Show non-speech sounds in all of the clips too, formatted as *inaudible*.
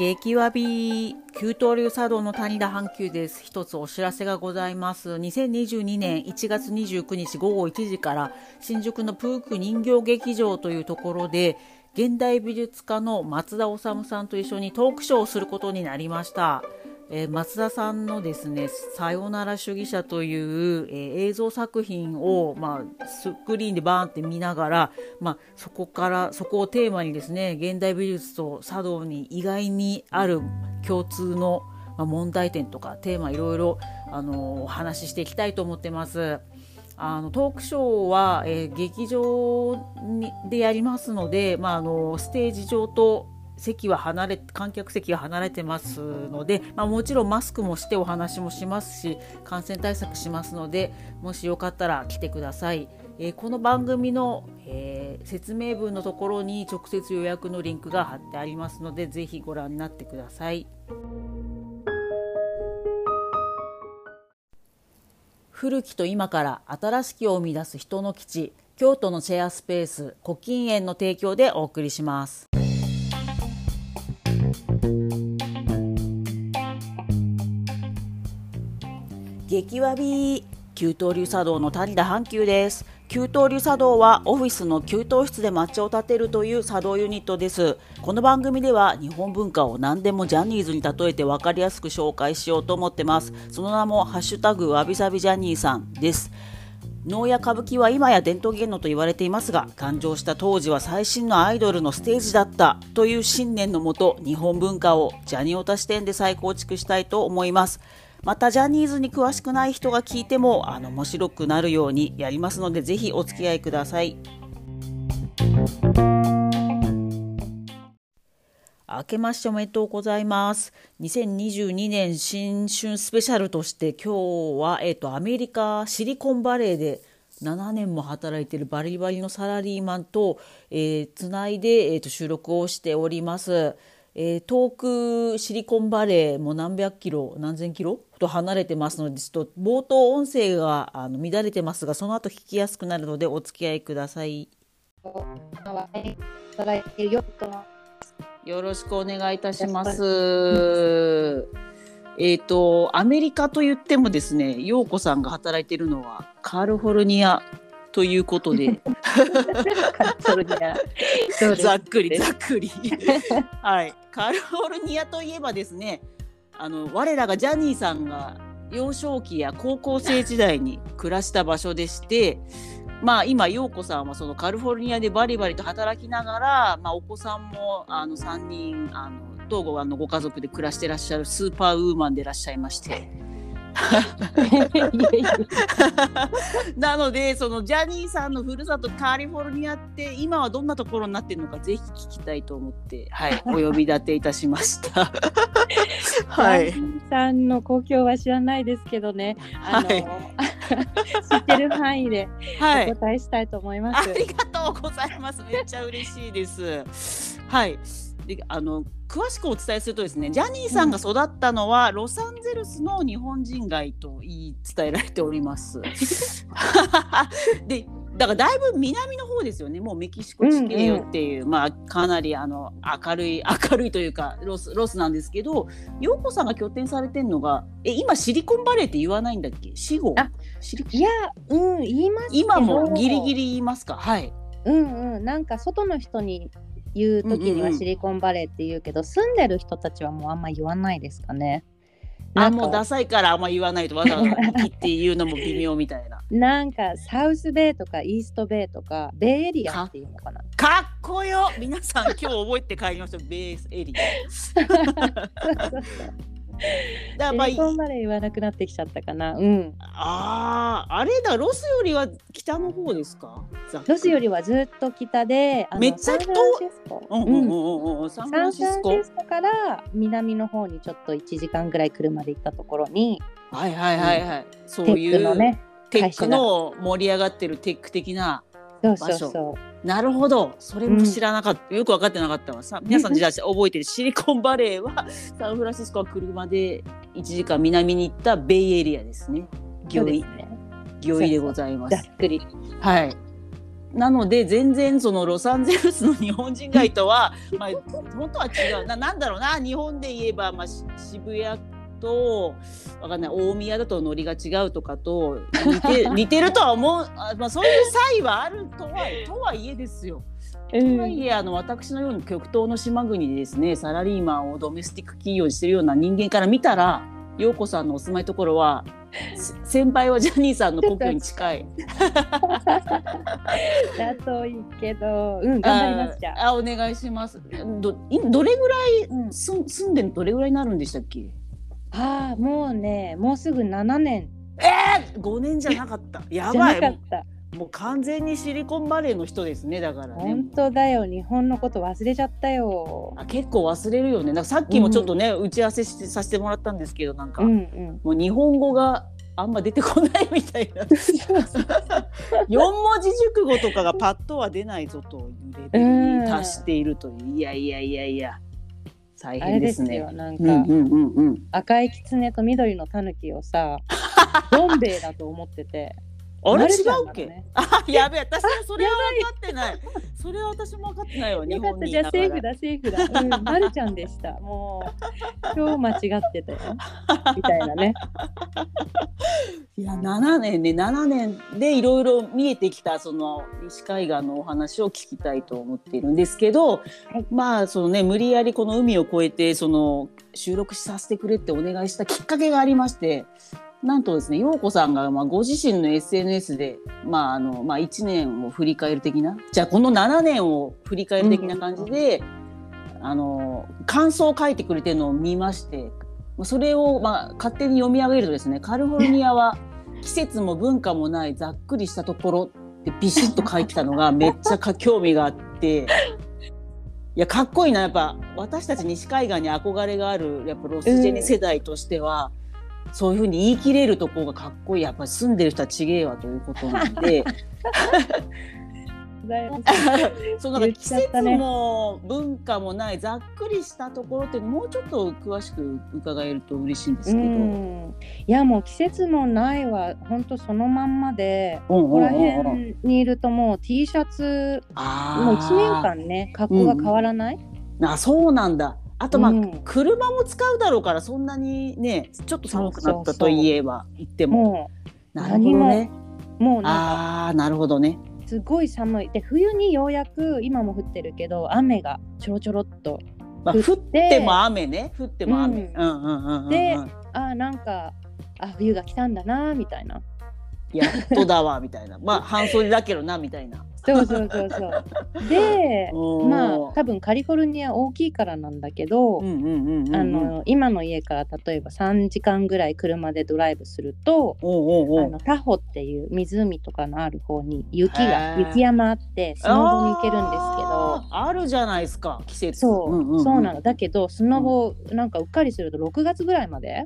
激わび急騰流茶道の谷田阪急です。一つお知らせがございます。2022年1月29日午後1時から新宿のプーク人形劇場というところで現代美術家の松田修さんと一緒にトークショーをすることになりました。えー、松田さんのですね「さよなら主義者」という、えー、映像作品を、まあ、スクリーンでバーンって見ながら、まあ、そこからそこをテーマにですね現代美術と茶道に意外にある共通の、まあ、問題点とかテーマいろいろあのお話ししていきたいと思ってます。あのトークショーは、えー、劇場にでやりますので、まあ、あのステージ上と席は離れ観客席が離れてますので、まあ、もちろんマスクもしてお話もしますし感染対策しますのでもしよかったら来てください。えー、この番組の、えー、説明文のところに直接予約のリンクが貼ってありますのでぜひご覧になってください。古きと今から新しきを生み出す人の基地京都のシェアスペース古今園の提供でお送りします。激わび給湯流茶道の谷田阪急です。給湯流茶道はオフィスの給湯室で抹茶を立てるという茶道ユニットです。この番組では日本文化を何でもジャニーズに例えて分かりやすく紹介しようと思ってます。その名もハッシュタグわびさびジャニーさんです。能や歌舞伎は今や伝統芸能と言われていますが誕生した当時は最新のアイドルのステージだったという信念のもと日本文化をジャニオタ視点で再構築したいと思います。またジャニーズに詳しくない人が聞いてもあの面白くなるようにやりますのでぜひお付き合いください。明けましておめでとうございます。2022年新春スペシャルとして今日は、えっ、と、アメリカシリコンバレーで7年も働いているバリバリのサラリーマンと、えー、つないで、えーと収録をしております。えー、遠くシリコンバレーも何百キロ何千キロと離れてますのでちょっと冒頭音声があの乱れてますがその後聞きやすくなるのでお付き合いください。よろしくお願いいたします。えっ、とアメリカと言ってもですね、陽子さんが働いているのはカリフォルニアということで。ざっくりざっくり。はい。カリフォルニアといえばですねあの我らがジャニーさんが幼少期や高校生時代に暮らした場所でしてまあ今陽子さんはそのカリフォルニアでバリバリと働きながら、まあ、お子さんもあの3人あの東郷のご家族で暮らしてらっしゃるスーパーウーマンでいらっしゃいまして。*laughs* なのでそのジャニーさんのふるさとカリフォルニアって今はどんなところになってるのかぜひ聞きたいと思って、はい、*laughs* お呼び立ていたしました。*laughs* はい。さんの故郷は知らないですけどね。あの、はい、知ってる範囲でお答えしたいと思います、はい。ありがとうございます。めっちゃ嬉しいです。はい。であの詳しくお伝えするとですねジャニーさんが育ったのは、ロサンゼルスの日本人街と言い伝えられております。*laughs* でだからだいぶ南の方ですよねもうメキシコ地形よっていう、うんうん、まあかなりあの明るい明るいというかロスロスなんですけど陽子さんが拠点されてるのがえ今シリコンバレーって言わないんだっけ？死後？いやうん言います今もギリギリ言いますか？はい。うんうんなんか外の人に言う時にはシリコンバレーって言うけど、住んでる人たちはもうあんま言わないですかね。あもうダサいからあんま言わないとわざわざっていうのも微妙みたいな。*laughs* なんかサウスベイとかイーストベイとかベイエリアっていうのかな。かっこよ皆さん今日覚えて帰りましょう Bay Area。*laughs* *laughs* だまあ、シリコンバレー言わなくなってきちゃったかな。うん。ああ、あれだ、ロスよりは北の方ですか？ロスよりはずっと北で、めっちゃ遠い。サンフランシスコから南の方にちょっと1時間ぐらい車で行ったところに。はいはいはいはい。そういうね。テックの盛り上がってるテック的な場所。そうそうそうなるほどそれも知らなかった、うん、よく分かってなかったわさ皆さんじゃあ覚えてるシリコンバレーは *laughs* サンフランシスコは車で1時間南に行ったベイエリアですね。魚井、ね、魚井でございます。ざっくり。はい。なので全然そのロサンゼルスの日本人街とはまあ本当は違うななんだろうな日本で言えば、まあ、渋谷とわかんない大宮だとノリが違うとかと似て *laughs* 似てるとは思うあ、まあ、そういう差異はあるとは *laughs* とはいえですよ。とはいえあの私のように極東の島国でですねサラリーマンをドメスティック企業にしてるような人間から見たら陽子さんのお住まいところは *laughs* 先輩はジャニーさんの故郷に近い。だといいけど、うん、頑張りますじゃあ。お願いします。どどれぐらい、うん、住んでどれぐらいになるんでしたっけ？ああもうねもうすぐ7年。ええー、5年じゃなかった。*laughs* やばい。もう完全にシリコンバレーの人ですねだからね。本当だよ日本のこと忘れちゃったよ。あ結構忘れるよね。なんかさっきもちょっとね、うん、打ち合わせしてさせてもらったんですけどなんか、うんうん、もう日本語があんま出てこないみたいな *laughs* 四文字熟語とかがパッとは出ないぞというレベルに達しているという、いやいやいやいや大変ですね。すなんか、うんうんうん、赤い狐と緑の狸をさどん兵衛だと思ってて。あれ違うっけ、ね、あやべえ私はそれは分かってない。それは私も分かってないわ日本にじゃあセーフだセーフだ、うん、まるちゃんでした。もう今日間違ってたよ。みたいなね。いや7年ね7年でいろいろ見えてきたその西海岸のお話を聞きたいと思っているんですけど、はい、まあそのね無理やりこの海を越えてその収録させてくれってお願いしたきっかけがありましてなんとですね、陽子さんが、まあ、ご自身の SNS で、まあ、あの、まあ、1年を振り返る的な、じゃあこの7年を振り返る的な感じで、うん、あの、感想を書いてくれてるのを見まして、それを、まあ、勝手に読み上げるとですね、カリフォルニアは *laughs* 季節も文化もないざっくりしたところってビシッと書いてたのがめっちゃ興味があって、*laughs* いや、かっこいいな。やっぱ、私たち西海岸に憧れがある、やっぱロスジェネ世代としては、そういうふうに言い切れるとこがかっこいい。やっぱり住んでる人はちげえわということなんで。*laughs* そのなんか季節も文化もないざっくりしたところってもうちょっと詳しく伺えると嬉しいんですけど。いやもう季節もないは本当そのまんまで、ここら辺にいるともう T シャツもう1年間ね格好が変わらない、うん、あそうなん。だあとまあ、うん、車も使うだろうからそんなにねちょっと寒くなったといえば言っても。なるほどね。もうああなるほどね。すごい寒い。で冬にようやく今も降ってるけど雨がちょろちょろっとまあ、降っても雨ね。降っても雨、であなんかあ冬が来たんだなみたいなやっとだわみたいな。*laughs* まあ半袖だけどなみたいな。そうそうそうそう。で、*laughs* まあ多分カリフォルニア大きいからなんだけど、今の家から例えば3時間ぐらい車でドライブすると、あのタホっていう湖とかのある方に雪が雪山あってスノボに行けるんですけど、あるじゃないですか季節。そう、うんうんうん、そうなの。だ。けどスノボなんかうっかりすると6月ぐらいまで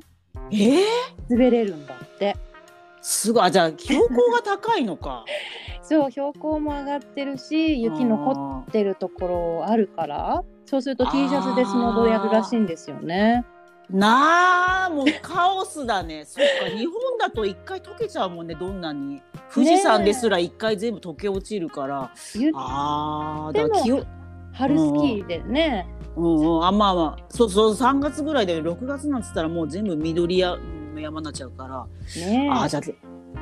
滑れるんだって。すごい。じゃあ標高が高いのか。*laughs* そう標高も上がってるし雪残ってるところあるからそうすると T シャツでスノボやるらしいんですよね。なあもうカオスだね。そっか日本だと一回溶けちゃうもんねどんなに。富士山ですら一回全部溶け落ちるから、ね、ああだから春スキーでね、うんうん、あまあまあ。そうそう3月ぐらいで6月なんつったらもう全部緑や山になっちゃうから、ね、あじゃあ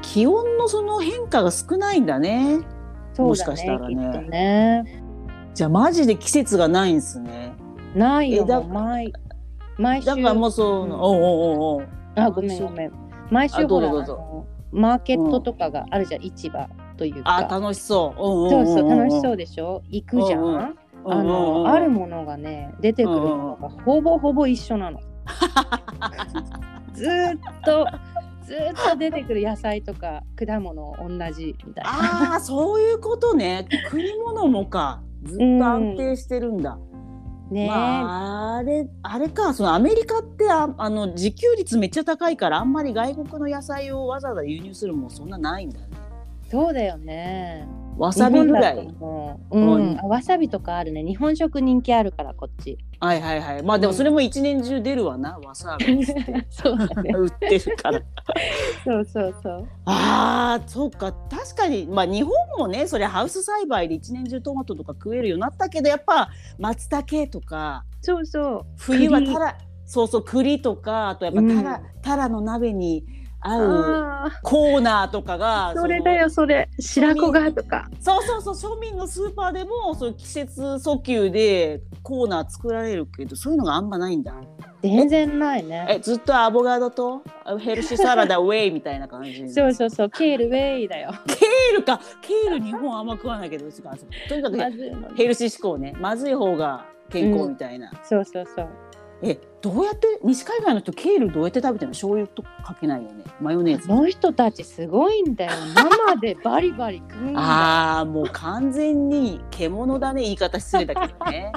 気温のその変化が少ないんだね。だねもしかしたらね。ねじゃあマジで季節がないんですね。ないよ。だ毎毎週。だからもうそう、うん、おうおうおうあごめんごめん。毎週ほらマーケットとかがあるじゃん、うん、市場というか。あ楽しそう。そうそう楽しそうでしょ？行くじゃん。あのあるものがね出てくるのがほぼほぼ一緒なの。*laughs* ずっとずっと出てくる野菜とか果物同じみたいな。ああそういうことね。食い物もかずっと安定してるんだ。うん、ねまあ、あれあれかそのアメリカってああの自給率めっちゃ高いからあんまり外国の野菜をわざわざ輸入するもそんなないんだね。そうだよねわさびぐらい？うん、わさびとかあるね。日本食人気あるからこっち。はいはいはい。まあでもそれも一年中出るわな、わさび。*laughs* そうだね。*laughs* 売ってるから。そうそうそう。ああ、そうか。確かにまあ日本もね、それハウス栽培で一年中トマトとか食えるようになったけど、やっぱ松茸とか。そうそう。冬はたら、そうそう栗とか、あとやっぱたら、うん、たらの鍋に。合うコーナーとかが *laughs* それだよそれ。白子がとか。そうそうそう庶民のスーパーでもそう季節訴求でコーナー作られるけどそういうのがあんまないんだ。全然ないね。えずっとアボカドとヘルシーサラダウェイみたいな感じ。そうそうそうケールウェイだよ。ケールか。ケール日本あんま食わないけどうちがとにかくヘルシー志向ね。まずい方が健康みたいな、うん、そうそうそうえどうやって西海外の人ケールどうやって食べてるの？醤油とかけないよね。マヨネーズ。その人たちすごいんだよ。*laughs* 生でバリバリ食うんだああもう完全に獣だね。言い方失礼だけどね。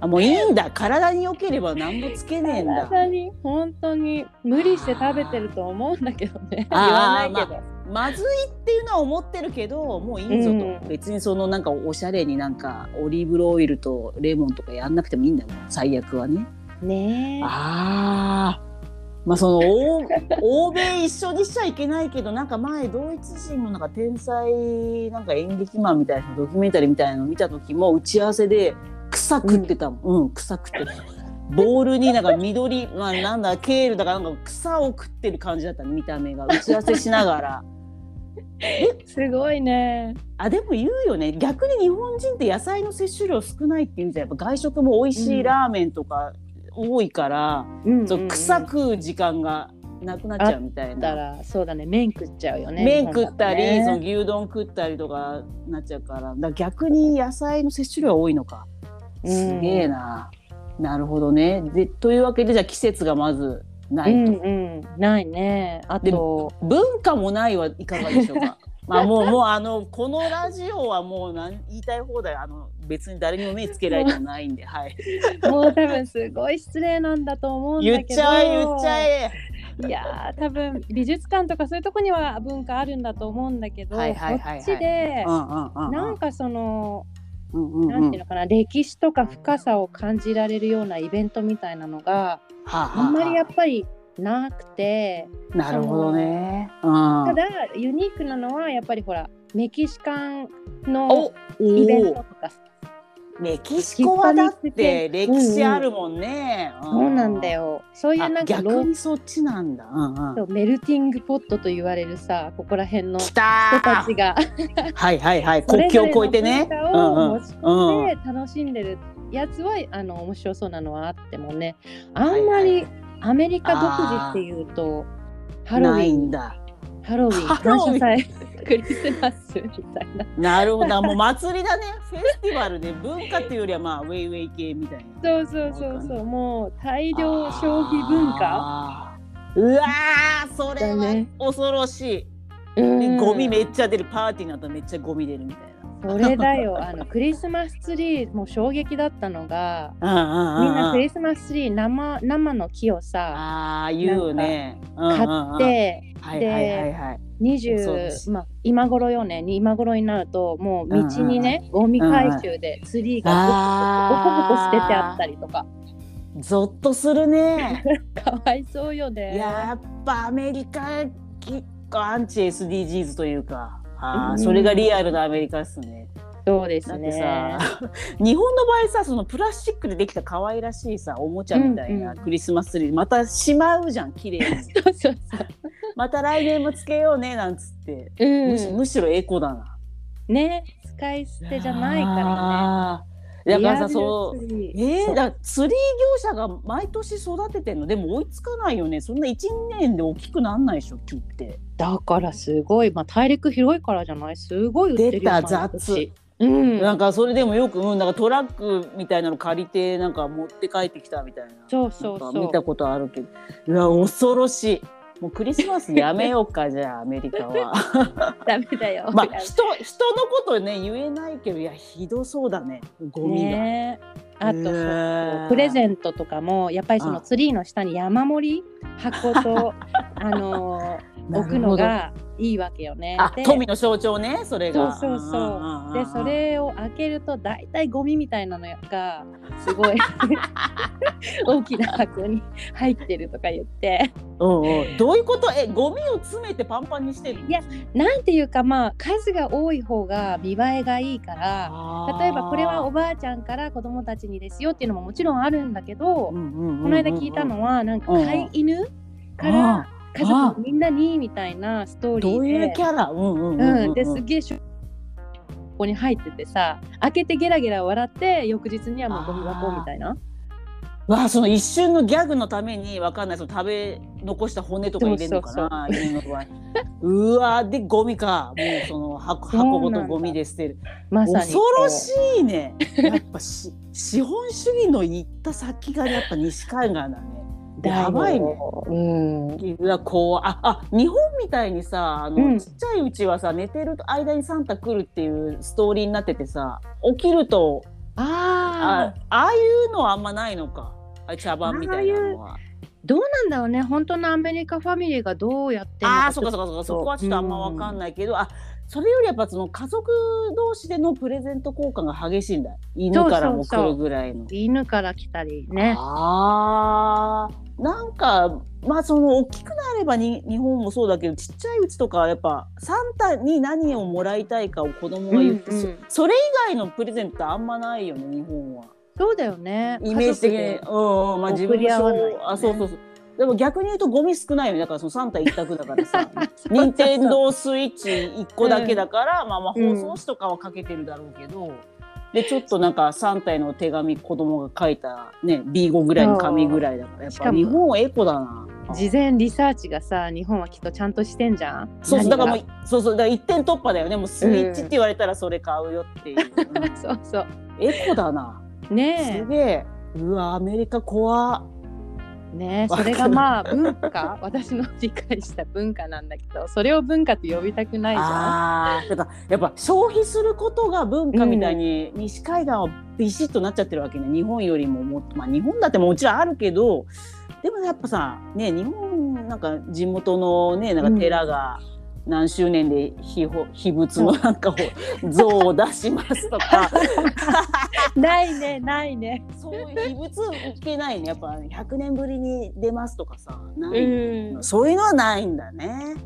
あもういいんだ。体に良ければ何もつけねえんだ。体に本当に。無理して食べてると思うんだけどね。言わないけど、ままずいっていうのは思ってるけどもういいぞと、うん、別にそのなんかおしゃれになんかオリーブオイルとレモンとかやんなくてもいいんだよ最悪はね。ね。ああまあその欧米一緒にしちゃいけないけどなんか前ドイツ人のなんか天才なんか演劇マンみたいなドキュメンタリーみたいなの見た時も打ち合わせで草食ってたもん、うん、うん、草食ってボールになんか緑、まあ、なんだケールだからなんか草を食ってる感じだった見た目が。打ち合わせしながら。*laughs* すごいね。あでも言うよね。逆に日本人って野菜の摂取量少ないっていうじゃん。やっぱ外食も美味しいラーメンとか多いから、うんそう草食う時間がなくなっちゃうみたいな。らそうだね麺食っちゃうよね。麺食ったり、ね、その牛丼食ったりとかなっちゃうからだ逆に野菜の摂取量が多いのか。すげえな。なるほどね。でというわけでじゃあ季節がまずないと。うんうん、ないね。あと文化もないはいかがでしょうか？まあもうもうあのこのラジオはもう何言いたい放題あの別に誰にも目つけられてないんで、*laughs* はい。もう多分すごい失礼なんだと思うんだけど。言っちゃえ言っちゃえ。いや多分美術館とかそういうとこには文化あるんだと思うんだけど、こっちで、なんかその。なんていうのかな歴史とか深さを感じられるようなイベントみたいなのが、あんまりやっぱりなくてなるほどね、うん、ただユニークなのはやっぱりほらメキシカンのイベントとか。メキシコはだって歴史あるもんね。うんうん、そうなんだよ。そういうなんか逆にそっちなんだ。うんうん、メルティングポットと言われるさ、ここら辺の人たちが。はいはいはい、*laughs* 国境を越えてね。を持って楽しんでるやつはあの面白そうなのはあってもね、あんまりアメリカ独自っていうとハロウィンだ。ハロウィン、感謝祭、クリスマスみたいな。なるほど、もう祭りだね。フェスティバルで文化っていうよりは、まあ、ウェイウェイ系みたいな。そうそうそうそう、もう大量消費文化。うわそれは恐ろしい。ね、ゴミめっちゃ出る、パーティーになったらめっちゃゴミ出るみたいな。それだよ。あのクリスマスツリーもう衝撃だったのがみんなクリスマスツリー生生の木をさあ言うね。買ってで20まあ今頃よね。今頃になるともう道にねゴミ回収でツリーがボコボコ捨ててあったりとか。ゾッとするね。*laughs* かわいそうよね。やっぱアメリカ結構アンチ SDGs というか。ああ、それがリアルなアメリカですね。そうですね。さ、*laughs* 日本の場合さ、そのプラスチックでできた可愛らしいさ、おもちゃみたいなクリスマスツリー、またしまうじゃん、綺麗に。そうそうそう。また来年もつけようねなんつって、うん、むしむしろエコだな。ね、使い捨てじゃないからね。だからさそうえー、だツリー業者が毎年育ててんの？でも追いつかないよね。そんな1年で大きくなんないでしょ木って。だからすごい。まあ大陸広いからじゃない？すごい売ってる出た雑。うん、なんかそれでもよく、うん、なんかトラックみたいなの借りてなんか持って帰ってきたみたいな。そうそうそう。見たことあるけど。いや恐ろしいもうクリスマスやめようかじゃあアメリカは。*laughs* ダメだよ。まあ人人のことね言えないけどいやひどそうだねゴミが。ねあと、えー、プレゼントとかもやっぱりそのツリーの下に山盛り箱と *laughs* あの置くのがいいわけよね。あ富の象徴ねそれが。そうそうそう。でそれを開けると大体ゴミみたいなのがすごい *laughs* 大きな箱に入ってるとか言って。うんうん、どういうこと？えゴミを詰めてパンパンにしてるいやなんていうかまあ数が多い方が見栄えがいいから例えばこれはおばあちゃんから子供たちにですよっていうのももちろんあるんだけど、この間聞いたのはなんか飼い犬から家族みんなにみたいなストーリーで。どういうキャラ、うんうんうんうん、ですげえここに入っててさ開けてゲラゲラ笑って翌日にはもうゴミ箱みたいな。わあその一瞬のギャグのためにわかんないその食べ残した骨とか入れるのかなうわでゴミか。もうその箱箱ごとゴミで捨てる、ま、恐ろしいね。やっぱし資本主義の行った先がやっぱ西海岸だねやばいね。うん。こうああ日本みたいにさあの、うん、ちっちゃいうちはさ寝てる間にサンタ来るっていうストーリーになっててさ起きるとああああいうのはあんまないのか。あ茶番みたいなのは。どうなんだろうね。本当のアメリカファミリーがどうやってああそっかそっかそっか。そこはちょっとあんま分かんないけど、うん、あそれよりやっぱその家族同士でのプレゼント交換が激しいんだ。犬からも来るぐらいの。犬から来たりね。ああなんかまあその大きくなればに日本もそうだけどちっちゃいうちとかやっぱサンタに何をもらいたいかを子供が言って、うんうん、それ以外のプレゼントあんまないよね日本は。そうだよね。イメージ的に、うんうん、まあ自分で、ね、あそうそうそう。でも逆に言うとゴミ少ないよね。だからその3体一択だからさ。*laughs* 任天堂スイッチ1個だけだから、うん、まあまあ放送紙とかはかけてるだろうけど、うん、でちょっとなんか3体の手紙子供が書いたね B5 ぐらいの紙ぐらいだからやっぱ日本はエコだな。事前リサーチがさ日本はきっとちゃんとしてんじゃん。そうそうだからもうそうそうだから一点突破だよね。もうスイッチって言われたらそれ買うよっていう、うん、そうそう。エコだな。ねすげえ。うわアメリカ怖ね。それがまあ文化 *laughs* 私の理解した文化なんだけどそれを文化と呼びたくないじゃん。あだか。らやっぱ消費することが文化みたいに、西海岸はビシッとなっちゃってるわけね。日本よりももまあ日本だってもちろんあるけどでもやっぱさね日本なんか地元のねなんか寺が、何周年で秘秘仏のなんかを像を出しますとか。*laughs* ないねないね。そういう秘仏いけないね。やっぱ100年ぶりに出ますとかさ。ない、うん、そういうのはないんだね。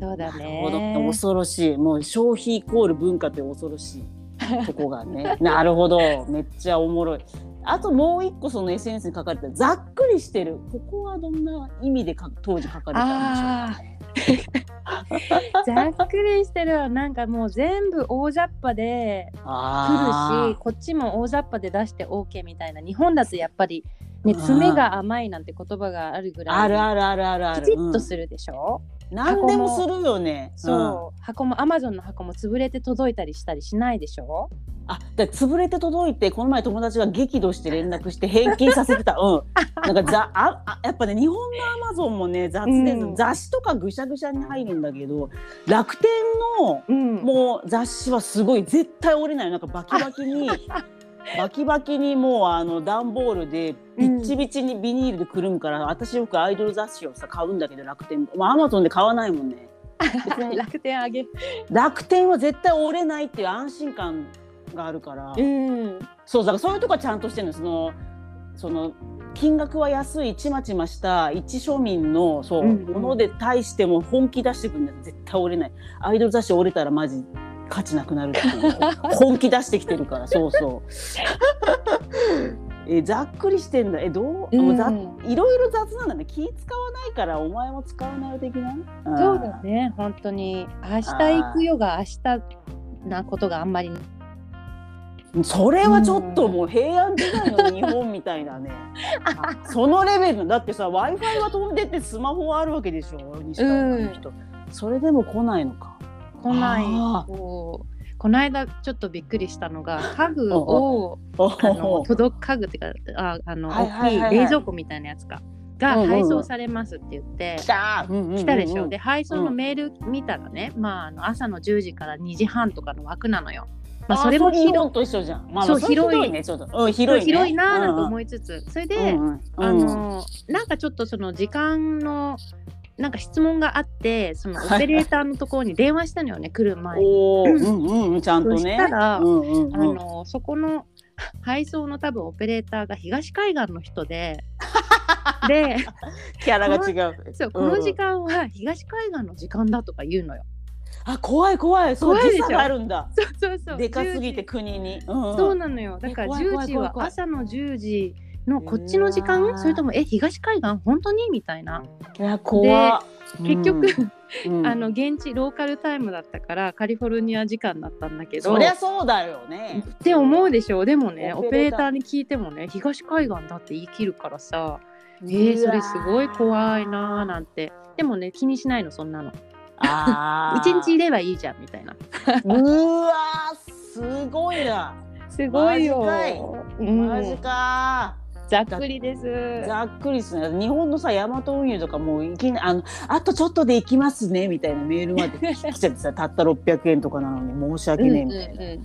そうだね。恐ろしい。もう消費イコール文化って恐ろしい。とこがね。*laughs* なるほど。めっちゃおもろい。あともう一個その SNS に書かれたざっくりしてる。ここはどんな意味でか当時書かれたんでしょうかね *laughs* ざっくりしてるわ。なんかもう全部大雑把で来るしこっちも大雑把で出して OK みたいな。日本だとやっぱりね爪が甘いなんて言葉があるぐらいあるあるあるあるある。きちっとするでしょ、うん何でもするよね。そう、箱もアマゾンの箱も潰れて届いたりしたりしないでしょ？あで潰れて届いてこの前友達が激怒して *laughs* 連絡して返金させてた。うん。*laughs* なんかざああやっぱね日本のアマゾンもね雑で、うん、雑誌とかぐしゃぐしゃに入るんだけど楽天の、うん、もう雑誌はすごい絶対折れない。なんかバキバキに *laughs* バキバキにもうあの段ボールでビッチビチにビニールでくるむから、うん、私よくアイドル雑誌をさ買うんだけど楽天まあアマゾンで買わないもんね。*laughs* 楽天あげ。楽天は絶対折れないっていう安心感があるから、うん、そうだからそういうとこはちゃんとしてるの。そのその金額は安いちまちました一庶民のそう、うん。うん、もので対しても本気出してくるんだ絶対折れない。アイドル雑誌折れたらマジ価値なくなるっていう本気出してきてるから *laughs* そうそう。えざっくりしてんだ。えどう、うん、ざいろいろ雑なんだね。気使わないからお前も使わない的な？そうだね。本当に。明日行くよが明日なことがあんまり。それはちょっともう平安時代の日本みたいなね。*laughs* そのレベルだってさ w i f i は飛んでってスマホはあるわけでしょ？西川の人、うん、それでも来ないのか来ない。この間ちょっとびっくりしたのが *laughs* 家具をあの届く家具っていうかああの、大きい冷蔵庫みたいなやつか。が配送されますって言って、来た。来たでしょ、で配送のメール見たらね、まあ、あの朝の10時から2時半とかの枠なのよ。まあ、それも広い。と一緒じゃん。まあ、そう広い。ね、ちょっと、うん、広い、ね、広いなと思いつつ、それで、あのなんかちょっとその時間のなんか質問があってそのオペレーターのところに電話したのよね来る前に。うんうんちゃんとね。そしたら、うんうんうん、あのそこの配送の多分オペレーターが東海岸の人で *laughs* でキャラが違うそうこの時間は東海岸の時間だとか言うのよ。あ怖い怖いそう時差があるんだ。そうそうそう。でかすぎて国に。うんうん、そうなのよ。だから10時は朝の10時のこっちの時間？それともえ東海岸？本当に？みたいな。いや怖結局、うん、*laughs* あの現地ローカルタイムだったからカリフォルニア時間だったんだけど。そりゃそうだよね。って思うでしょう。でもねオペレーターに聞いてもね東海岸だって言い切るからさ。えー、それすごい怖いなーなんて。でもね気にしないのそんなの。*laughs* 一日いればいいじゃんみたいな。*laughs* うわすごいな。すごいよ。マジか、ざっくりです。ざっくりですね。日本のさ、ヤマト運輸とかもういきなあのあとちょっとで行きますねみたいなメールまで来ちゃってさ、*laughs* たった600円とかなのに申し訳ねえみたいな。うんうんうん、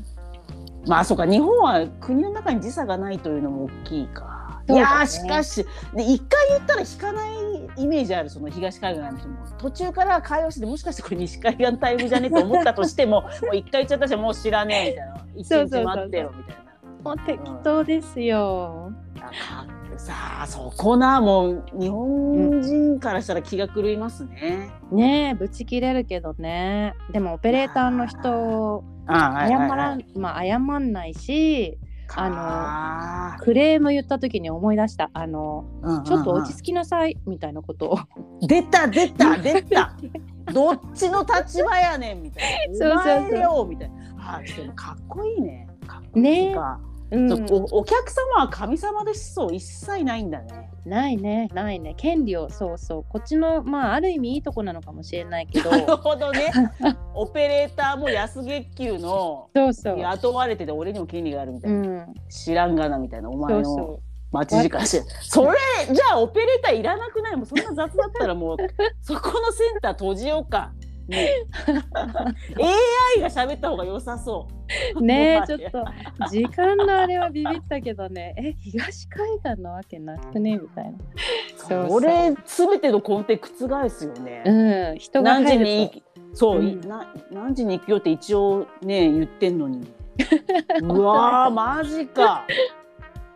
まあそうか、日本は国の中に時差がないというのも大きいか。ね、いやしかしで一回言ったら引かないイメージあるその東海岸の人も途中から会話してもしかしてこれ西海岸タイムじゃねと思ったとしても *laughs* もう一回言っちゃったしもう知らねえみたいな一日待ってろみたいな。もう適当ですよ。うん、さあそこな。もう日本人からしたら気が狂いますね。うん、ねえぶち切れるけどね。でもオペレーターの人謝らん、まあ謝んないしあのクレーム言った時に思い出した。あの、うんうん、ちょっと落ち着きなさいみたいなことを。出た出た出た。どっちの立場やねんみたいな。*laughs* そうそうそう。みたいな。あでもかっこいいね。かっこいいねうん、おお客様は神様ですそう一切ないんだね。ないね。ないね。権利をそうそう。こっちのまあある意味いいとこなのかもしれないけど。*laughs* なるほどね。オペレーターも安月給のそうそう。雇われてて俺にも権利があるみたいな、うん、知らんがなみたいなお前の待ち時間してそれじゃあオペレーターいらなくない？もうそんな雑だったらもうそこのセンター閉じようか。ね、AI が喋った方が良さそう。ね *laughs* ちょっと時間のあれはビビったけどねえ東海岸のわけなくね？みたいな。それ全ての根底覆すよね。うん、人が何時にそう、うん、な何時に行くよって一応ね言ってんのに。*laughs* うわーマジか。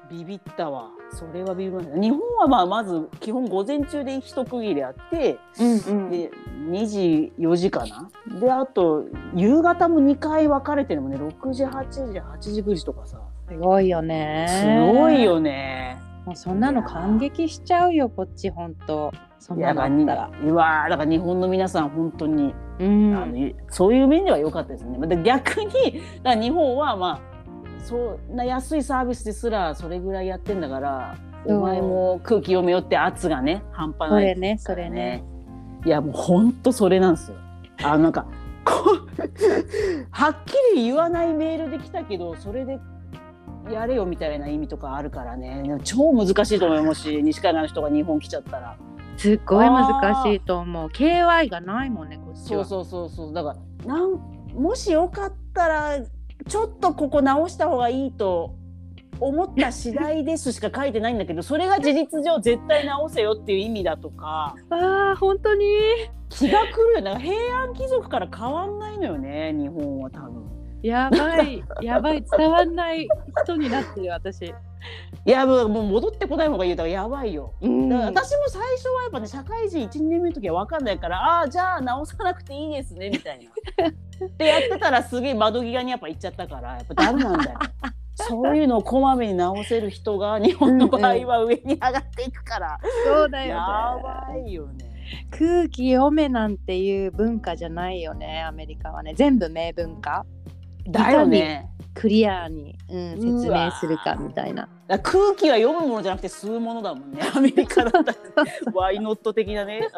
ビビったわ。それはビビりました。日本はまあまず基本午前中で一区切りあって、うんうん、で2時4時かな。であと夕方も2回分かれてるもんね6時8時8時9時とかさ。すごいよね。すごいよね。もうそんなの感激しちゃうよこっち本当。そんなのあったら。うわだから日本の皆さん本当に、うん、あのそういう面では良かったですね。で逆にだ日本はまあそんな安いサービスですらそれぐらいやってんだからお前も空気読めよって圧がね半端ない、ね、それね。それね。いやもうほんとそれなんですよ。あなんか *laughs* はっきり言わないメールで来たけどそれでやれよみたいな意味とかあるからね。超難しいと思いますし *laughs* 西海岸の人が日本来ちゃったら。すっごい難しいと思う。KY がないもんねこっちは。そうそうそうそう。だからなんもしよかったらちょっとここ直した方がいいと思った次第ですしか書いてないんだけどそれが事実上絶対直せよっていう意味だとか。あ本当に。気が狂うよ。ね平安貴族から変わんないのよね日本は多分。やばい。やばい。伝わんない人になってる私。いやもう戻ってこない方がいいだからやばいよ、うん、だから私も最初はやっぱね社会人12年目の時は分かんないからああじゃあ直さなくていいですねみたいな。でやってたらすげえ窓際にやっぱ行っちゃったからやっぱダメなんだよ。*laughs* そういうのをこまめに直せる人が日本の場合は上に上がっていくから、そうだよ、ね、やばいよね。空気読めなんていう文化じゃないよねアメリカはね。全部名文化。だよねクリアに、うん、説明するかみたいな。空気は読むものじゃなくて吸うものだもんね。*laughs* アメリカだったら。*laughs* ワイノット的なね、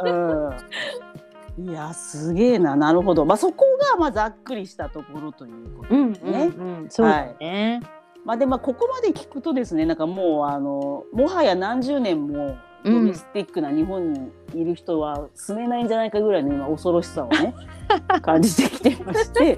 うん、いやすげえな。なるほど。まあそこがまあざっくりしたところということですね、うんうんうん、そね、はい。まあ、でまあここまで聞くとですねなんかもうあのもはや何十年もドメスティックな日本にいる人は住めないんじゃないかぐらいの今恐ろしさをね *laughs* 感じてきてまして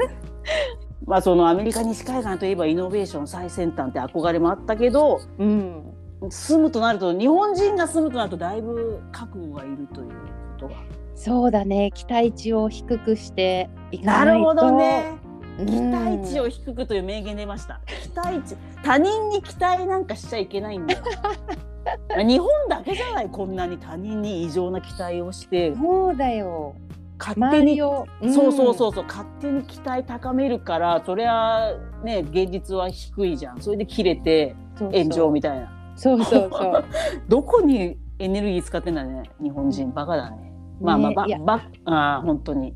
まあそのアメリカ西海岸といえばイノベーション最先端って憧れもあったけど、うん、住むとなると日本人が住むとなるとだいぶ覚悟がいるということがそうだね。期待値を低くしていかないと。なるほどね。期待値を低くという名言出ました。期待値他人に期待なんかしちゃいけないんだよ。*laughs* 日本だけじゃないこんなに他人に異常な期待をして。そうだよ勝手に、うん、そうそうそうそう勝手に期待高めるからそれはね現実は低いじゃん。それで切れて炎上みたいな。そうそうそう。*laughs* どこにエネルギー使ってんだね日本人。バカだね。まあまあば、ね、ばあ本当に。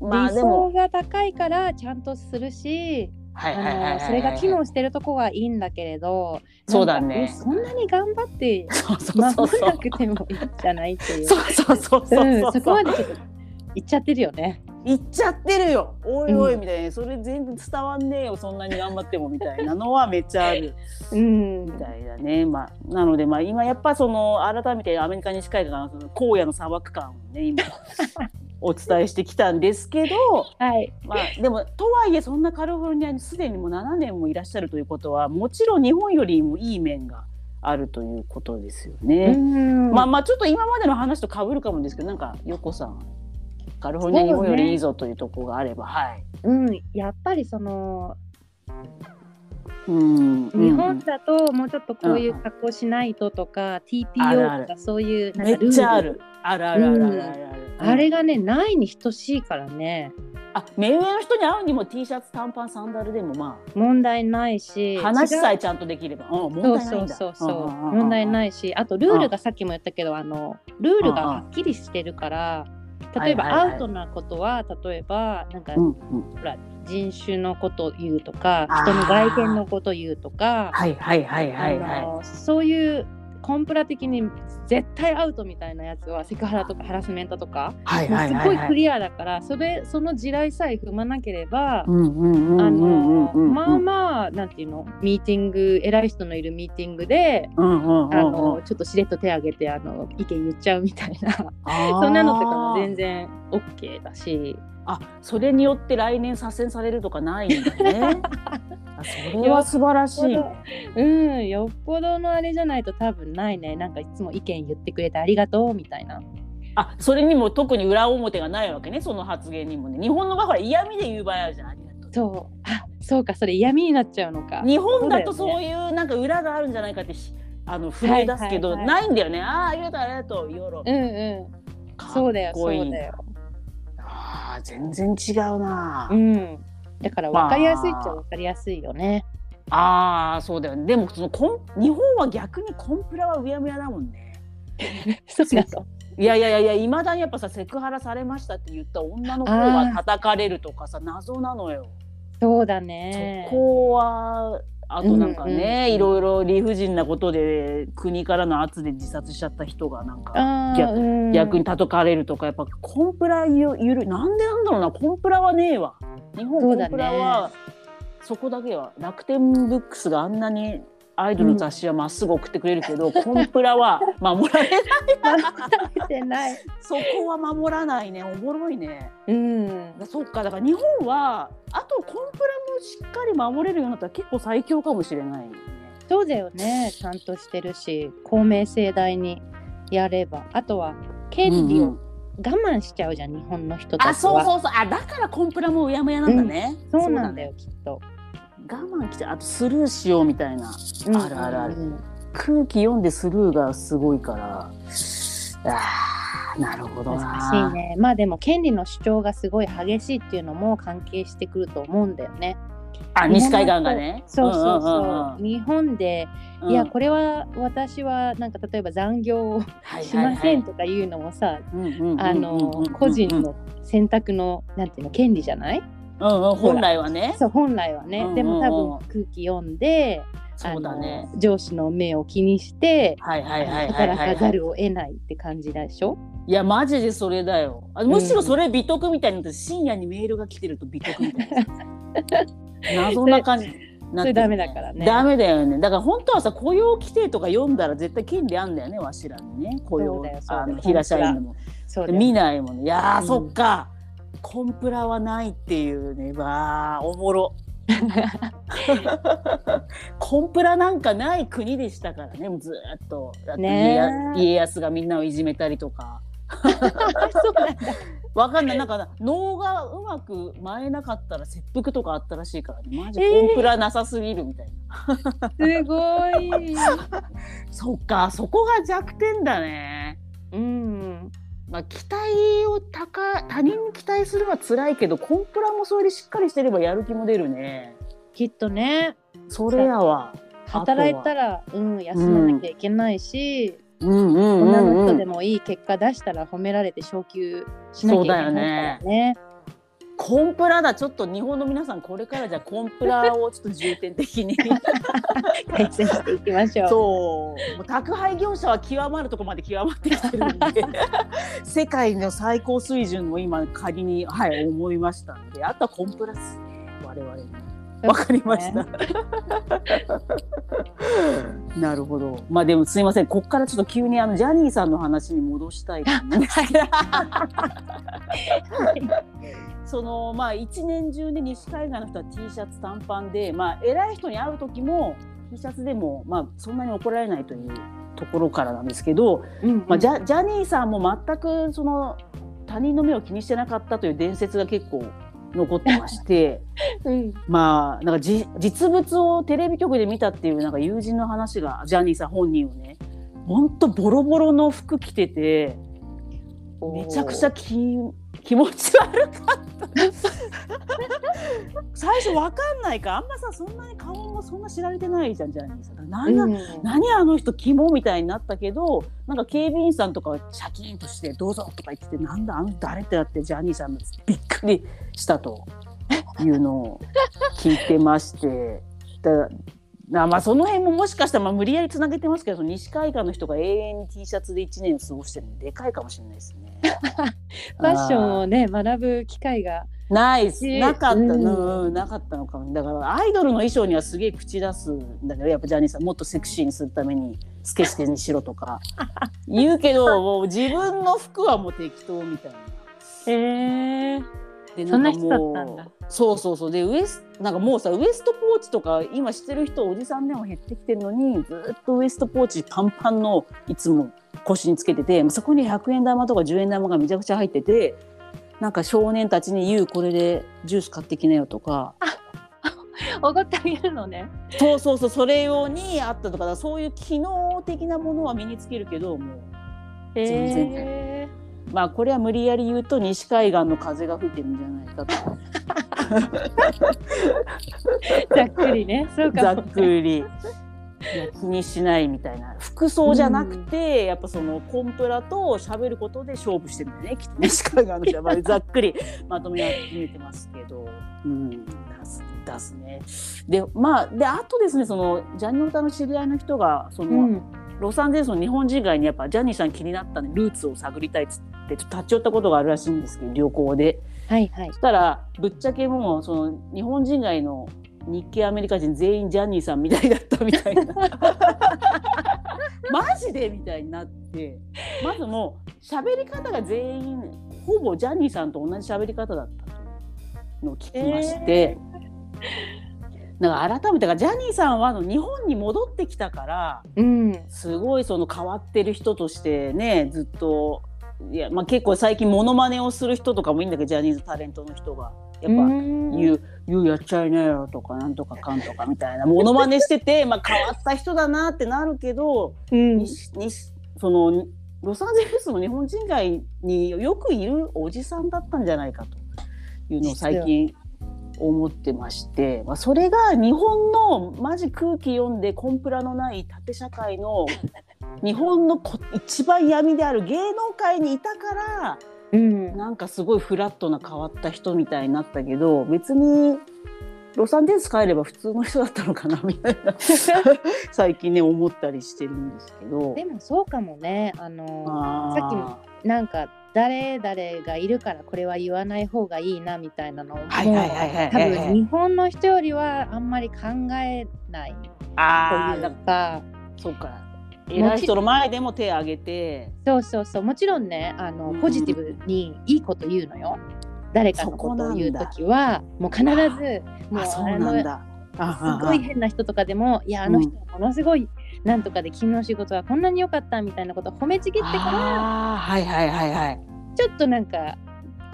まあ、理想が高いからちゃんとするしそれが機能してるとこはいいんだけれどそうだね。そんなに頑張って *laughs* 守らなくてもいいんじゃないってい *laughs* うそうそうそうそう、うん、そこまでちょっと言っちゃってるよね。言っちゃってるよ。おいおいみたいな、うん、それ全然伝わんねえよ。そんなに頑張ってもみたいなのはめっちゃある、うん、みたいだね。まあなのでまあ今やっぱその改めてアメリカ西海岸の荒野の砂漠感をね今 *laughs* お伝えしてきたんですけど、はい。まあ、でもとはいえそんなカリフォルニアにすでにもう7年もいらっしゃるということはもちろん日本よりもいい面があるということですよね。まあまあちょっと今までの話とかぶるかもですけどなんか横さんカリフォルニア日本よりいいぞというところがあれば、ね、はい。うん、やっぱりそのうん、日本だともうちょっとこういう格好しないととか、うん、TPO とかそういうなんかルール。めっちゃあるあるあるあるあるある、うん、あれがねないに等しいからね。あ目上の人に会うにも T シャツ短パンサンダルでもまあ問題ないし話さえちゃんとできれば、うん、問題ないんだ。そうそうそう問題ないしあとルールがさっきも言ったけどあのルールがはっきりしてるから例えばアウトなことは例えばなんか、ほら人種のことを言うとか人の外見のことを言うとかはいはいはいはい、はい、そういうコンプラ的に絶対アウトみたいなやつはセクハラとかハラスメントとか、はいはい、すごいクリアだからそれその地雷さえ踏まなければまあまあなんていうの？ミーティング偉い人のいるミーティングで、あのちょっとしれっと手挙げてあの意見言っちゃうみたいな。そんなのとかも全然 OK だし。あそれによって来年左遷されるとかないんだね。*laughs* それは素晴らしい。うん、よっぽどのあれじゃないと多分ないね。なんかいつも意見言ってくれてありがとうみたいな。あそれにも特に裏表がないわけね、その発言にもね。日本の場合、嫌味で言う場合あるじゃん。そう。あそうか、それ嫌味になっちゃうのか。日本だとそういうなんか裏があるんじゃないかってあの震え出すけど、ないんだよね。ああ、ありがとう、ありがとう、ヨーロ。うんうん。そうだよ、そうだよ。全然違うな。うん。だから分かりやすいっちゃ分かりやすいよね。ああそうだよね。でもそのコン日本は逆にコンプラはうやむやだもんね。*laughs* そうなのいやいやいやいまだにやっぱさセクハラされましたって言った女の子が叩かれるとかさ謎なのよ。そうだね。そこはあとなんかね、いろいろ理不尽なことで国からの圧で自殺しちゃった人がなんか逆,、逆に叩かれるとかやっぱコンプラゆゆるなんでなんだろうなコンプラはねえわ。日本コンプラはそ,、こだけは楽天ブックスがあんなにアイドルの雑誌はまっすぐ送ってくれるけど、うん、コンプラは守られないない。*laughs* そこは守らないね。おもろいね。うん。そっか。だから日本はあとコンプラもしっかり守れるようになったら結構最強かもしれない、ね、そうだよね。ちゃんとしてるし公明正大にやれば。あとは権利を我慢しちゃうじゃん、うん、日本の人たちは。あそうそうそう。あだからコンプラもうやむやなんだね、うん、そうなんだよきっと。我慢きてあとスルーしようみたいな、うん、あるあるある、うん、空気読んでスルーがすごいから。あなるほど難しいね。まあでも権利の主張がすごい激しいっていうのも関係してくると思うんだよね。あ西海岸がね。そうそうそう。日本で、いやこれは私はなんか例えば残業をしませんとかいうのもさ、あの個人の選択のなんていうの権利じゃない？うんうん、本来はね。そう本来はね、うんうん。うん、でも多分空気読んで。そうだね、上司の目を気にして、働かざるを得ないって感じでしょ？いやマジでそれだよ。あむしろそれ美徳みたいに深夜にメールが来てると美徳みたいな。*laughs* 謎な感じそれダメだからね。ダメだよね。だから本当はさ雇用規定とか読んだら絶対権利あんだよねわしらにね。雇用あの平社員でも。見ないもんね。いや、うん、そっかコンプラはないっていうね。わあおもろ。*laughs* コンプラなんかない国でしたからね。ずっと。だって家,、家康がみんなをいじめたりとか。わかんない。なんか脳がうまく舞えなかったら切腹とかあったらしいからね。マジコンプラなさすぎるみたいな、えー、すごい。*laughs* そっかそこが弱点だね。うんまあ、期待を高他人に期待するのは辛いけどコンプラもそれでしっかりしてればやる気も出るね。きっとね。それやわ。働いたらうん休まなきゃいけないし、女の人でもいい結果出したら褒められて昇給しなきゃいけないからね。ねコンプラだ。ちょっと日本の皆さんこれからじゃコンプラをちょっと重点的に。*laughs* 改善していきましょう。そう。もう宅配業者は極まるとこまで極まってきてるんで。*laughs* 世界の最高水準を今仮にはい思いましたんであとはコンプラスね。我々に。わかりました。*laughs* なるほど。まあでもすいません。ここからちょっと急にあのジャニーさんの話に戻したいと思うんですけど。そのまあ一年中で西海岸の人は T シャツ短パンで、まあ偉い人に会う時も T シャツでもまあそんなに怒られないというところからなんですけど、うんうん、まあジャジャニーさんも全くその他人の目を気にしてなかったという伝説が結構残ってまして、*laughs* うん、まあなんかじ実物をテレビ局で見たっていうなんか友人の話がジャニーさん本人をねほんとボロボロの服着ててめちゃくちゃ気気持ち悪かった。*laughs* 最初わかんないかあんまさそんなに顔もそんな知られてないじゃんじゃないですか。何,、うん、何あの人肝みたいになったけどなんか警備員さんとかシャキンとして「どうぞ」とか言っててなんだあの誰ってなってジャニーさんのびっくりしたというのを聞いてまして。だなまあその辺ももしかしたらまあ無理やりつなげてますけど西海岸の人が永遠に T シャツで1年を過ごしてるのでかいかもしれないですね。*laughs* ファッションをね学ぶ機会がないなかった。の、うん、なかったのかも。だからアイドルの衣装にはすげえ口出すんだけどやっぱジャニーさんもっとセクシーにするためにつけしてにしろとか。*laughs* 言うけどもう自分の服はもう適当みたいな。へえでそんな人だったんだそうそうそうでウエスなんかもうさウエストポーチとか今知ってる人おじさんでも減ってきてるのにずっとウエストポーチパンパンのいつも腰につけててそこに100円玉とか10円玉がめちゃくちゃ入っててなんか少年たちに言うこれでジュース買ってきなよとか。*laughs* おごってあげるのね。そうそうそうそれ用にあったとかそういう機能的なものは身につけるけどもう全然。えーまあこれは無理やり言うと西海岸の風が吹いてるんじゃないかと。*laughs* ざっくりね。そうか、ざっくり。気にしないみたいな。服装じゃなくて、うん、やっぱそのコンプラと喋ることで勝負してるんだねきっと西海岸の人はざっくり。まとめ見えてますけど、うん、出す出すね。でまあであとですねそのジャニオタの知り合いの人がその、うん。ロサンゼルスの日本人街にやっぱジャニーさん気になったんでルーツを探りたいっつってちょっと立ち寄ったことがあるらしいんですけど旅行で。はいはい、そしたらぶっちゃけもうその日本人街の日系アメリカ人全員ジャニーさんみたいだったみたいな。*laughs* マジでみたいになって。まずもう喋り方が全員ほぼジャニーさんと同じ喋り方だったのを聞きまして。えー。なんか改めてジャニーさんは日本に戻ってきたから、うん、すごいその変わってる人としてねずっといや、まあ、結構最近モノマネをする人とかもいいんだけどジャニーズタレントの人が。やっぱ「言う言うやっちゃいなよ」とか「なんとかかんとか」みたいな。*laughs* モノマネしてて、まあ、変わった人だなってなるけど、うん、ににそのロサンゼルスの日本人街によくいるおじさんだったんじゃないかというのを最近思ってまして、まあ、それが日本のマジ空気読んでコンプラのない縦社会の日本の一番闇である芸能界にいたから、うん、なんかすごいフラットな変わった人みたいになったけど別にロサンゼルス帰れば普通の人だったのかなみたいな *laughs* 最近ね思ったりしてるんですけど。でもそうかもね。あのさっきもなんか誰々がいるからこれは言わない方がいいなみたいなのを多分日本の人よりはあんまり考えないというかそうか偉い人の前でも手を挙げて。そうそうそう。もちろんねあの、ポジティブにいいこと言うのよ。誰かのことを言う時はもう必ずもうあのすごい変な人とかでもいやあの人ものすごいなんとかで君の仕事はこんなに良かったみたいなことを褒めちぎってからはいはいはいはい。ちょっとなんか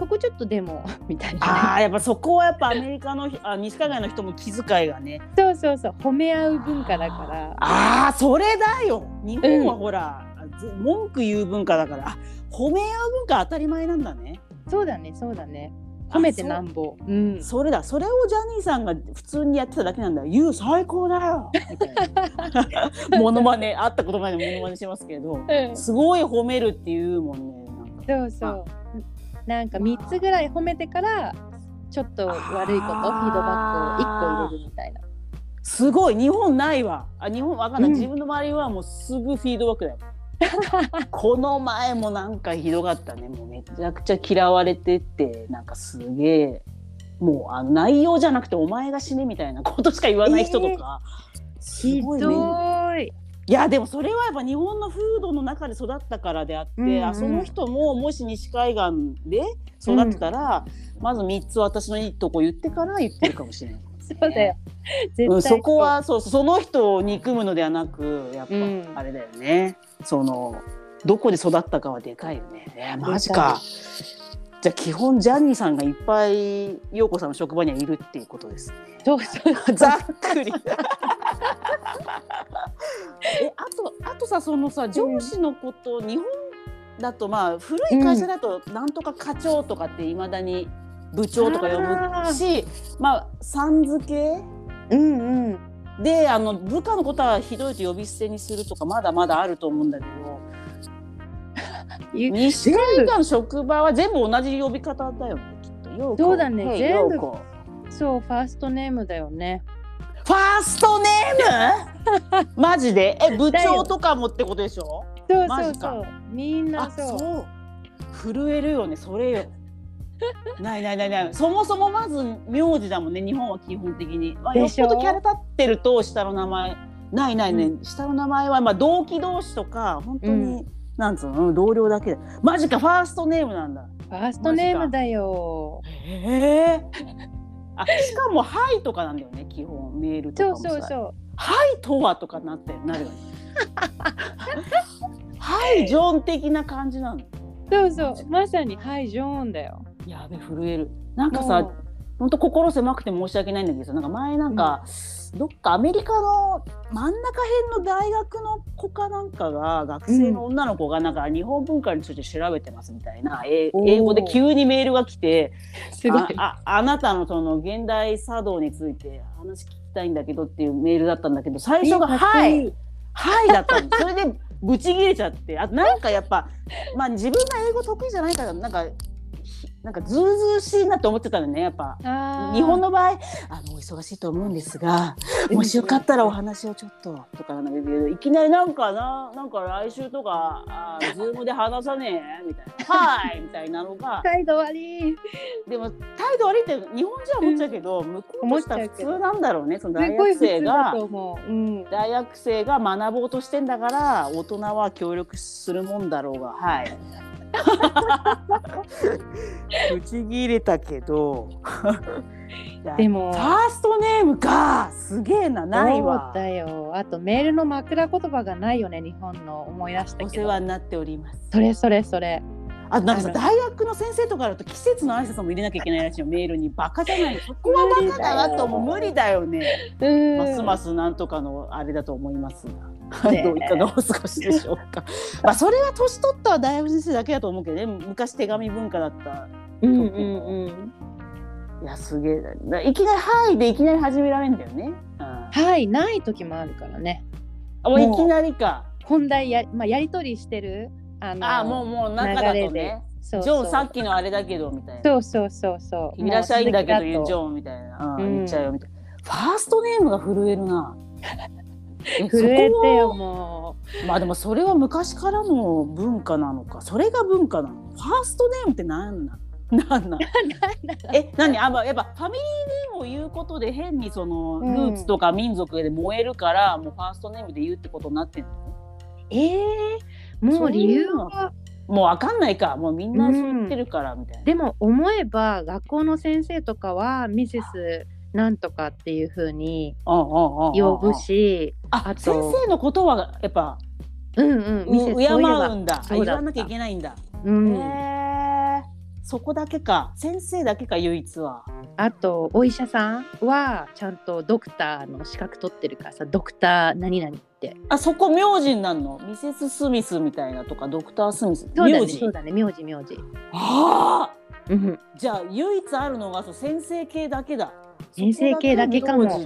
ここちょっとでも *laughs* みたいな、ね、ああやっぱそこはやっぱアメリカの *laughs* あ西海岸の人も気遣いがね。そうそうそう。褒め合う文化だから。ああそれだよ。日本はほら、うん、文句言う文化だから。褒め合う文化当たり前なんだね。そうだねそうだね。褒めてなんぼ。う、ん、それだ。それをジャニーさんが普通にやってただけなんだよ「言う最高だよ」みたいな。ものまねあった言葉でものまねしますけど、うん、すごい褒めるっていうもんねそうそうなんか3つぐらい褒めてからちょっと悪いことフィードバックを1個入れるみたいな。すごい。日本ないわ。あ日本わかんない、うん、自分の周りはもうすぐフィードバックだよ。*laughs* この前もなんかひどかったね。もうめちゃくちゃ嫌われてってなんかすげえ。もうあ内容じゃなくてお前が死ねみたいなことしか言わない人とか、えー、すごい、いやでもそれはやっぱ日本の風土の中で育ったからであって、うんうん、あその人ももし西海岸で育ってたら、うん、まず3つ私のいいとこ言ってから言ってるかもしれない。そうだようん、そこはそうその人を憎むのではなくやっぱあれだよね、うん、そのどこで育ったかはでかいよね。えー、マジか。じゃあ基本ジャニーさんがいっぱい陽子さんの職場にはいるっていうことですね。そうそう *laughs* ざっくり。えあとあとさそのさ上司のこと、うん、日本だとまあ古い会社だとなんとか課長とかっていまだに部長とか呼ぶしまあさん付け、うんうん、であの部下のことはひどいと呼び捨てにするとかまだまだあると思うんだけど。西海岸の職場は全部同じ呼び方だよねきっと。そうだね。全部そうファーストネームだよね。ファーストネーム？*laughs* マジで？え部長とかもってことでしょ？そうそうそう。みんなそう。震えるよねそれよ。ないないないない。そもそもまず名字だもんね日本は基本的に、まあ、よっぽどキャラ立ってると下の名前。ないないね、うん、下の名前はまあ同期同士とか本当に、うん、なんつうの？同僚だけで。マジかファーストネームなんだ。ファーストネームだよ。へえあしかも「はい」とかなんだよね基本メールとかもそうそうそう「はい」とはとかなってなるよね *laughs* はいジョン的な感じなの。そうそう。まさにはいジョンだよ。やべ震える。なんかさ本当心狭くて申し訳ないんだけどなんか前なんか、うん、どっかアメリカの真ん中辺の大学の子かなんかが学生の女の子がなんか日本文化について調べてますみたいな、うん、英語で急にメールが来てああなたのその現代茶道について話聞きたいんだけどっていうメールだったんだけど最初が「はい」はいだったの。それでブチ切れちゃって。あとなんかやっぱまあ自分が英語得意じゃないからなんかなんかずうずうしいなと思ってたのねやっぱ。日本の場合あのお忙しいと思うんですがもしよかったらお話をちょっととかなんだけどいきなりなんかななんか来週とかあズームで話さねえ？みたいな「*laughs* はい」みたいなのが態度悪い。でも態度悪いって日本人は思っちゃうけど、向こうとしたら普通なんだろうねその大学生が、うん、大学生が学ぼうとしてんだから大人は協力するもんだろうが。はい。ぶち切れたけど。でも。ファーストネームかすげえなないわ。だよ。あとメールの枕言葉がないよね日本の思い出したけど。お世話になっております。それそれそれ。あなんかさ大学の先生とかだと季節の挨拶も入れなきゃいけないらしいよ。メールにバカじゃない。*laughs* そこはバカだなとも無理だよね。ますますなんとかのあれだと思いますが、ね、どういかがお過ごしでしょうか。*laughs* まあそれは年取った大学先生だけだと思うけどね。昔手紙文化だったうんうんうん。いやすげえ。いきなり「はい」でいきなり始められるんだよね。はいない時もあるからね。あもういきなりか。本題や,、まあ、やり取りしてるあのあもうもう中だとね。そうジョンさっきのあれだけどみたいな。そうそうそうそう。いらっしゃいんだけどジョンみたいな、うん、言っちゃうよみたいな、ファーストネームが震えるな震えてよもう。まあでもそれは昔からの文化なのか。それが文化なの？ファーストネームって何なの？なんなん *laughs* え何？あやっぱファミリーネームを言うことで変にそのルーツとか民族で燃えるから、うん、もうファーストネームで言うってことになってんの？ええー、もう理由は？もう分かんないか。もうみんなそう言ってるからみたいな、うん、でも思えば学校の先生とかはミセスなんとかっていうふうに呼ぶしあと先生のことはやっぱうんうん敬うんだ。言わなきゃいけないんだ。うん、そこだけか。先生だけか唯一は。あとお医者さんはちゃんとドクターの資格取ってるからさドクター何々って。あそこ名字になるの？ミセス・スミスみたいなとかドクター・スミス？そうだねそうだね。名字名字。あ。あ、うん、じゃあ唯一あるのがそう先生系だけだ先生系だけかも。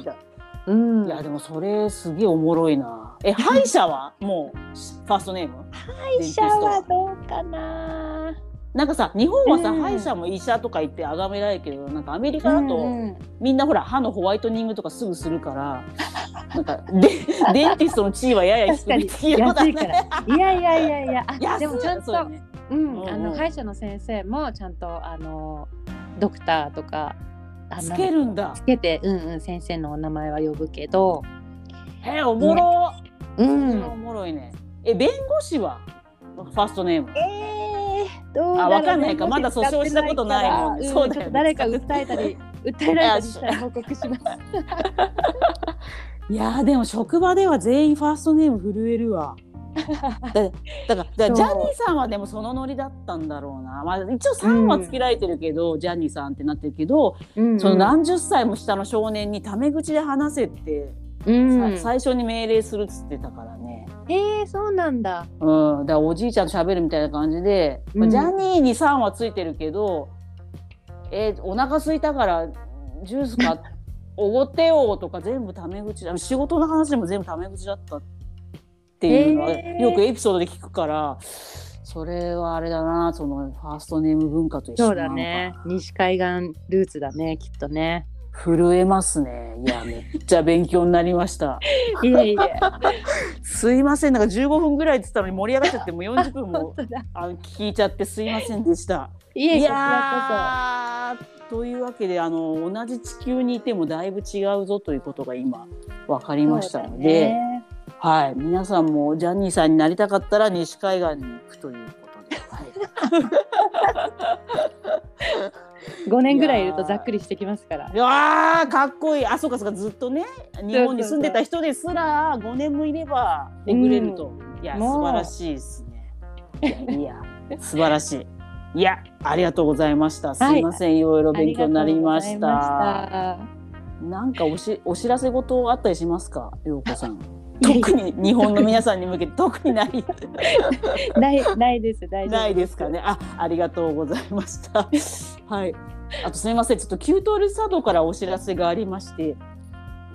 うん、いやでもそれすげえおもろいな。え歯医者は？*laughs* もうファーストネーム？歯医者はどうかな。なんかさ日本はさ、うん、歯医者も医者とか言って崇められるけどなんかアメリカだと、うんうん、みんなほら歯のホワイトニングとかすぐするからなんかデ *laughs* デンティストの地位はやや低い。いやいやいやいや *laughs* あでもちゃんと、ね、うん、うん、あの歯医者の先生もちゃんとあのドクターとかつけるんだ。つけてうんうん先生のお名前は呼ぶけど。へえおもろ、ね、うん。おもろいね。え弁護士は？ファーストネーム。えーどうあわかんないか。まだ訴訟したことないもん、うん、そうだよ、ね、誰か訴えたり *laughs* 訴えられたりしたら報告します。いやでも職場では全員ファーストネーム震えるわだだからジャニーさんはでもそのノリだったんだろうな、まあ、一応3はつけられてるけど、うん、ジャニーさんってなってるけど、うんうん、その何十歳も下の少年にタメ口で話せって、うん、最初に命令するっつってたからね。へえそうなんだ。うん、だからおじいちゃんと喋るみたいな感じで、まあ、ジャニーに3はついてるけど、えー、お腹空いたからジュースかおごってよとか全部タメ口だ仕事の話でも全部タメ口だったっていうのはよくエピソードで聞くから、それはあれだなそのファーストネーム文化と一緒そうだね西海岸ルーツだねきっとね。震えますね。いや、めっちゃ勉強になりました。いえいえ。すいません、なんか15分ぐらいって言ったのに盛り上がっちゃって、もう40分もあ聞いちゃってすいませんでした。いえいやというわけで、あの同じ地球にいてもだいぶ違うぞということが今分かりましたので、はい、皆さんもジャニーさんになりたかったら西海岸に行くということで。はい。*laughs* 5年ぐらいいるとざっくりしてきますから。いやかっこいい。あそうかそうか。ずっとね日本に住んでた人ですら5年もいればえぐれると、うん、いや素晴らしいですね。いや素晴らしい。いやありがとうございました。すいません、はい、いろいろ勉強になりました。なんかおしお知らせ事あったりしますか？ようこさん特に日本の皆さんに向けて特にない。*laughs* ないないです大丈夫ないですかね。あありがとうございました。はい。あとすみません。ちょっと給湯茶道からお知らせがありまして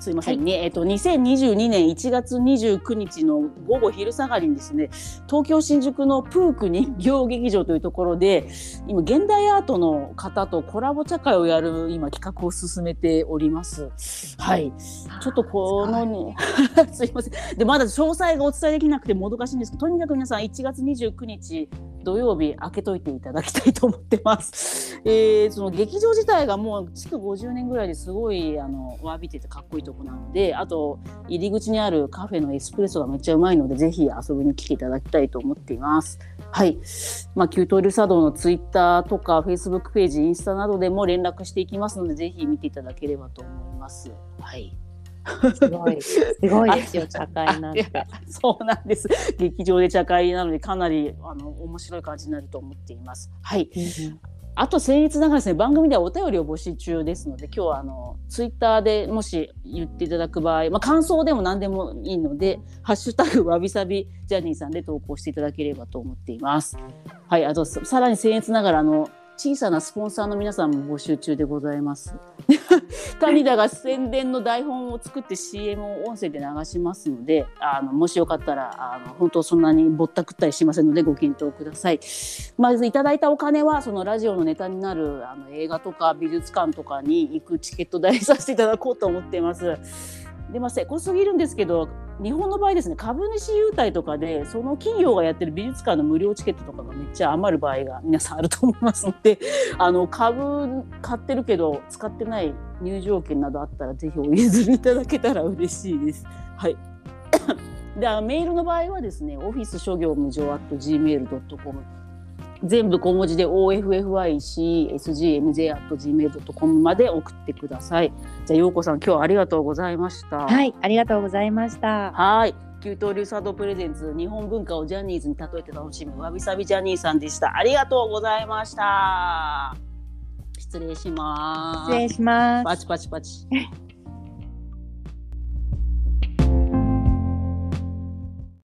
すいませんね、はい、えっ、と2022年1月29日の午後昼下がりにですね東京新宿のプーク人形劇場というところで今現代アートの方とコラボ茶会をやる今企画を進めております。はい、ちょっとこのね *laughs* すい。ません。でまだ詳細がお伝えできなくてもどかしいんですけどとにかく皆さん1月29日土曜日開けといていただきたいと思ってます。えー、その劇場自体がもう築50年ぐらいですごいあのわびててかっこいいとこなのであと入り口にあるカフェのエスプレッソがめっちゃうまいのでぜひ遊びに来ていただきたいと思っています。はい。まあ、キュートルサドのツイッターとかフェイスブックページ、インスタなどでも連絡していきますのでぜひ見ていただければと思います。はい。すごい、すごいですよ、茶会なんて。そうなんです。劇場で茶会なので、かなり、あの、面白い感じになると思っています。はい。あと僭越ながらですね番組ではお便りを募集中ですので今日はあのツイッターでもし言っていただく場合、まあ、感想でも何でもいいので「ハッシュタグわびさびジャニーさん」で投稿していただければと思っています。はい、あとさらに僭越ながらあの小さなスポンサーの皆さんも募集中でございます。*laughs* 谷田が宣伝の台本を作って CM を音声で流しますので、あのもしよかったらあの本当そんなにぼったくったりしませんのでご検討ください。まずいただいたお金はそのラジオのネタになるあの映画とか美術館とかに行くチケット代させていただこうと思っています。でまあ、せこすぎるんですけど日本の場合ですね株主優待とかでその企業がやってる美術館の無料チケットとかがめっちゃ余る場合が皆さんあると思いますのであの株買ってるけど使ってない入場券などあったらぜひお譲りいただけたら嬉しいです。はいでメールの場合はですねオフィス諸行無常 at gmail.com 全部小文字で OFFICSGMJ.gmail.com まで送ってください。じゃあ、ようこさん、今日はありがとうございました。はい、ありがとうございました。はい。九刀流サードプレゼンツ日本文化をジャニーズに例えて楽しむわびさびジャニーさんでした。ありがとうございました。失礼します。失礼します。パチパチパチ。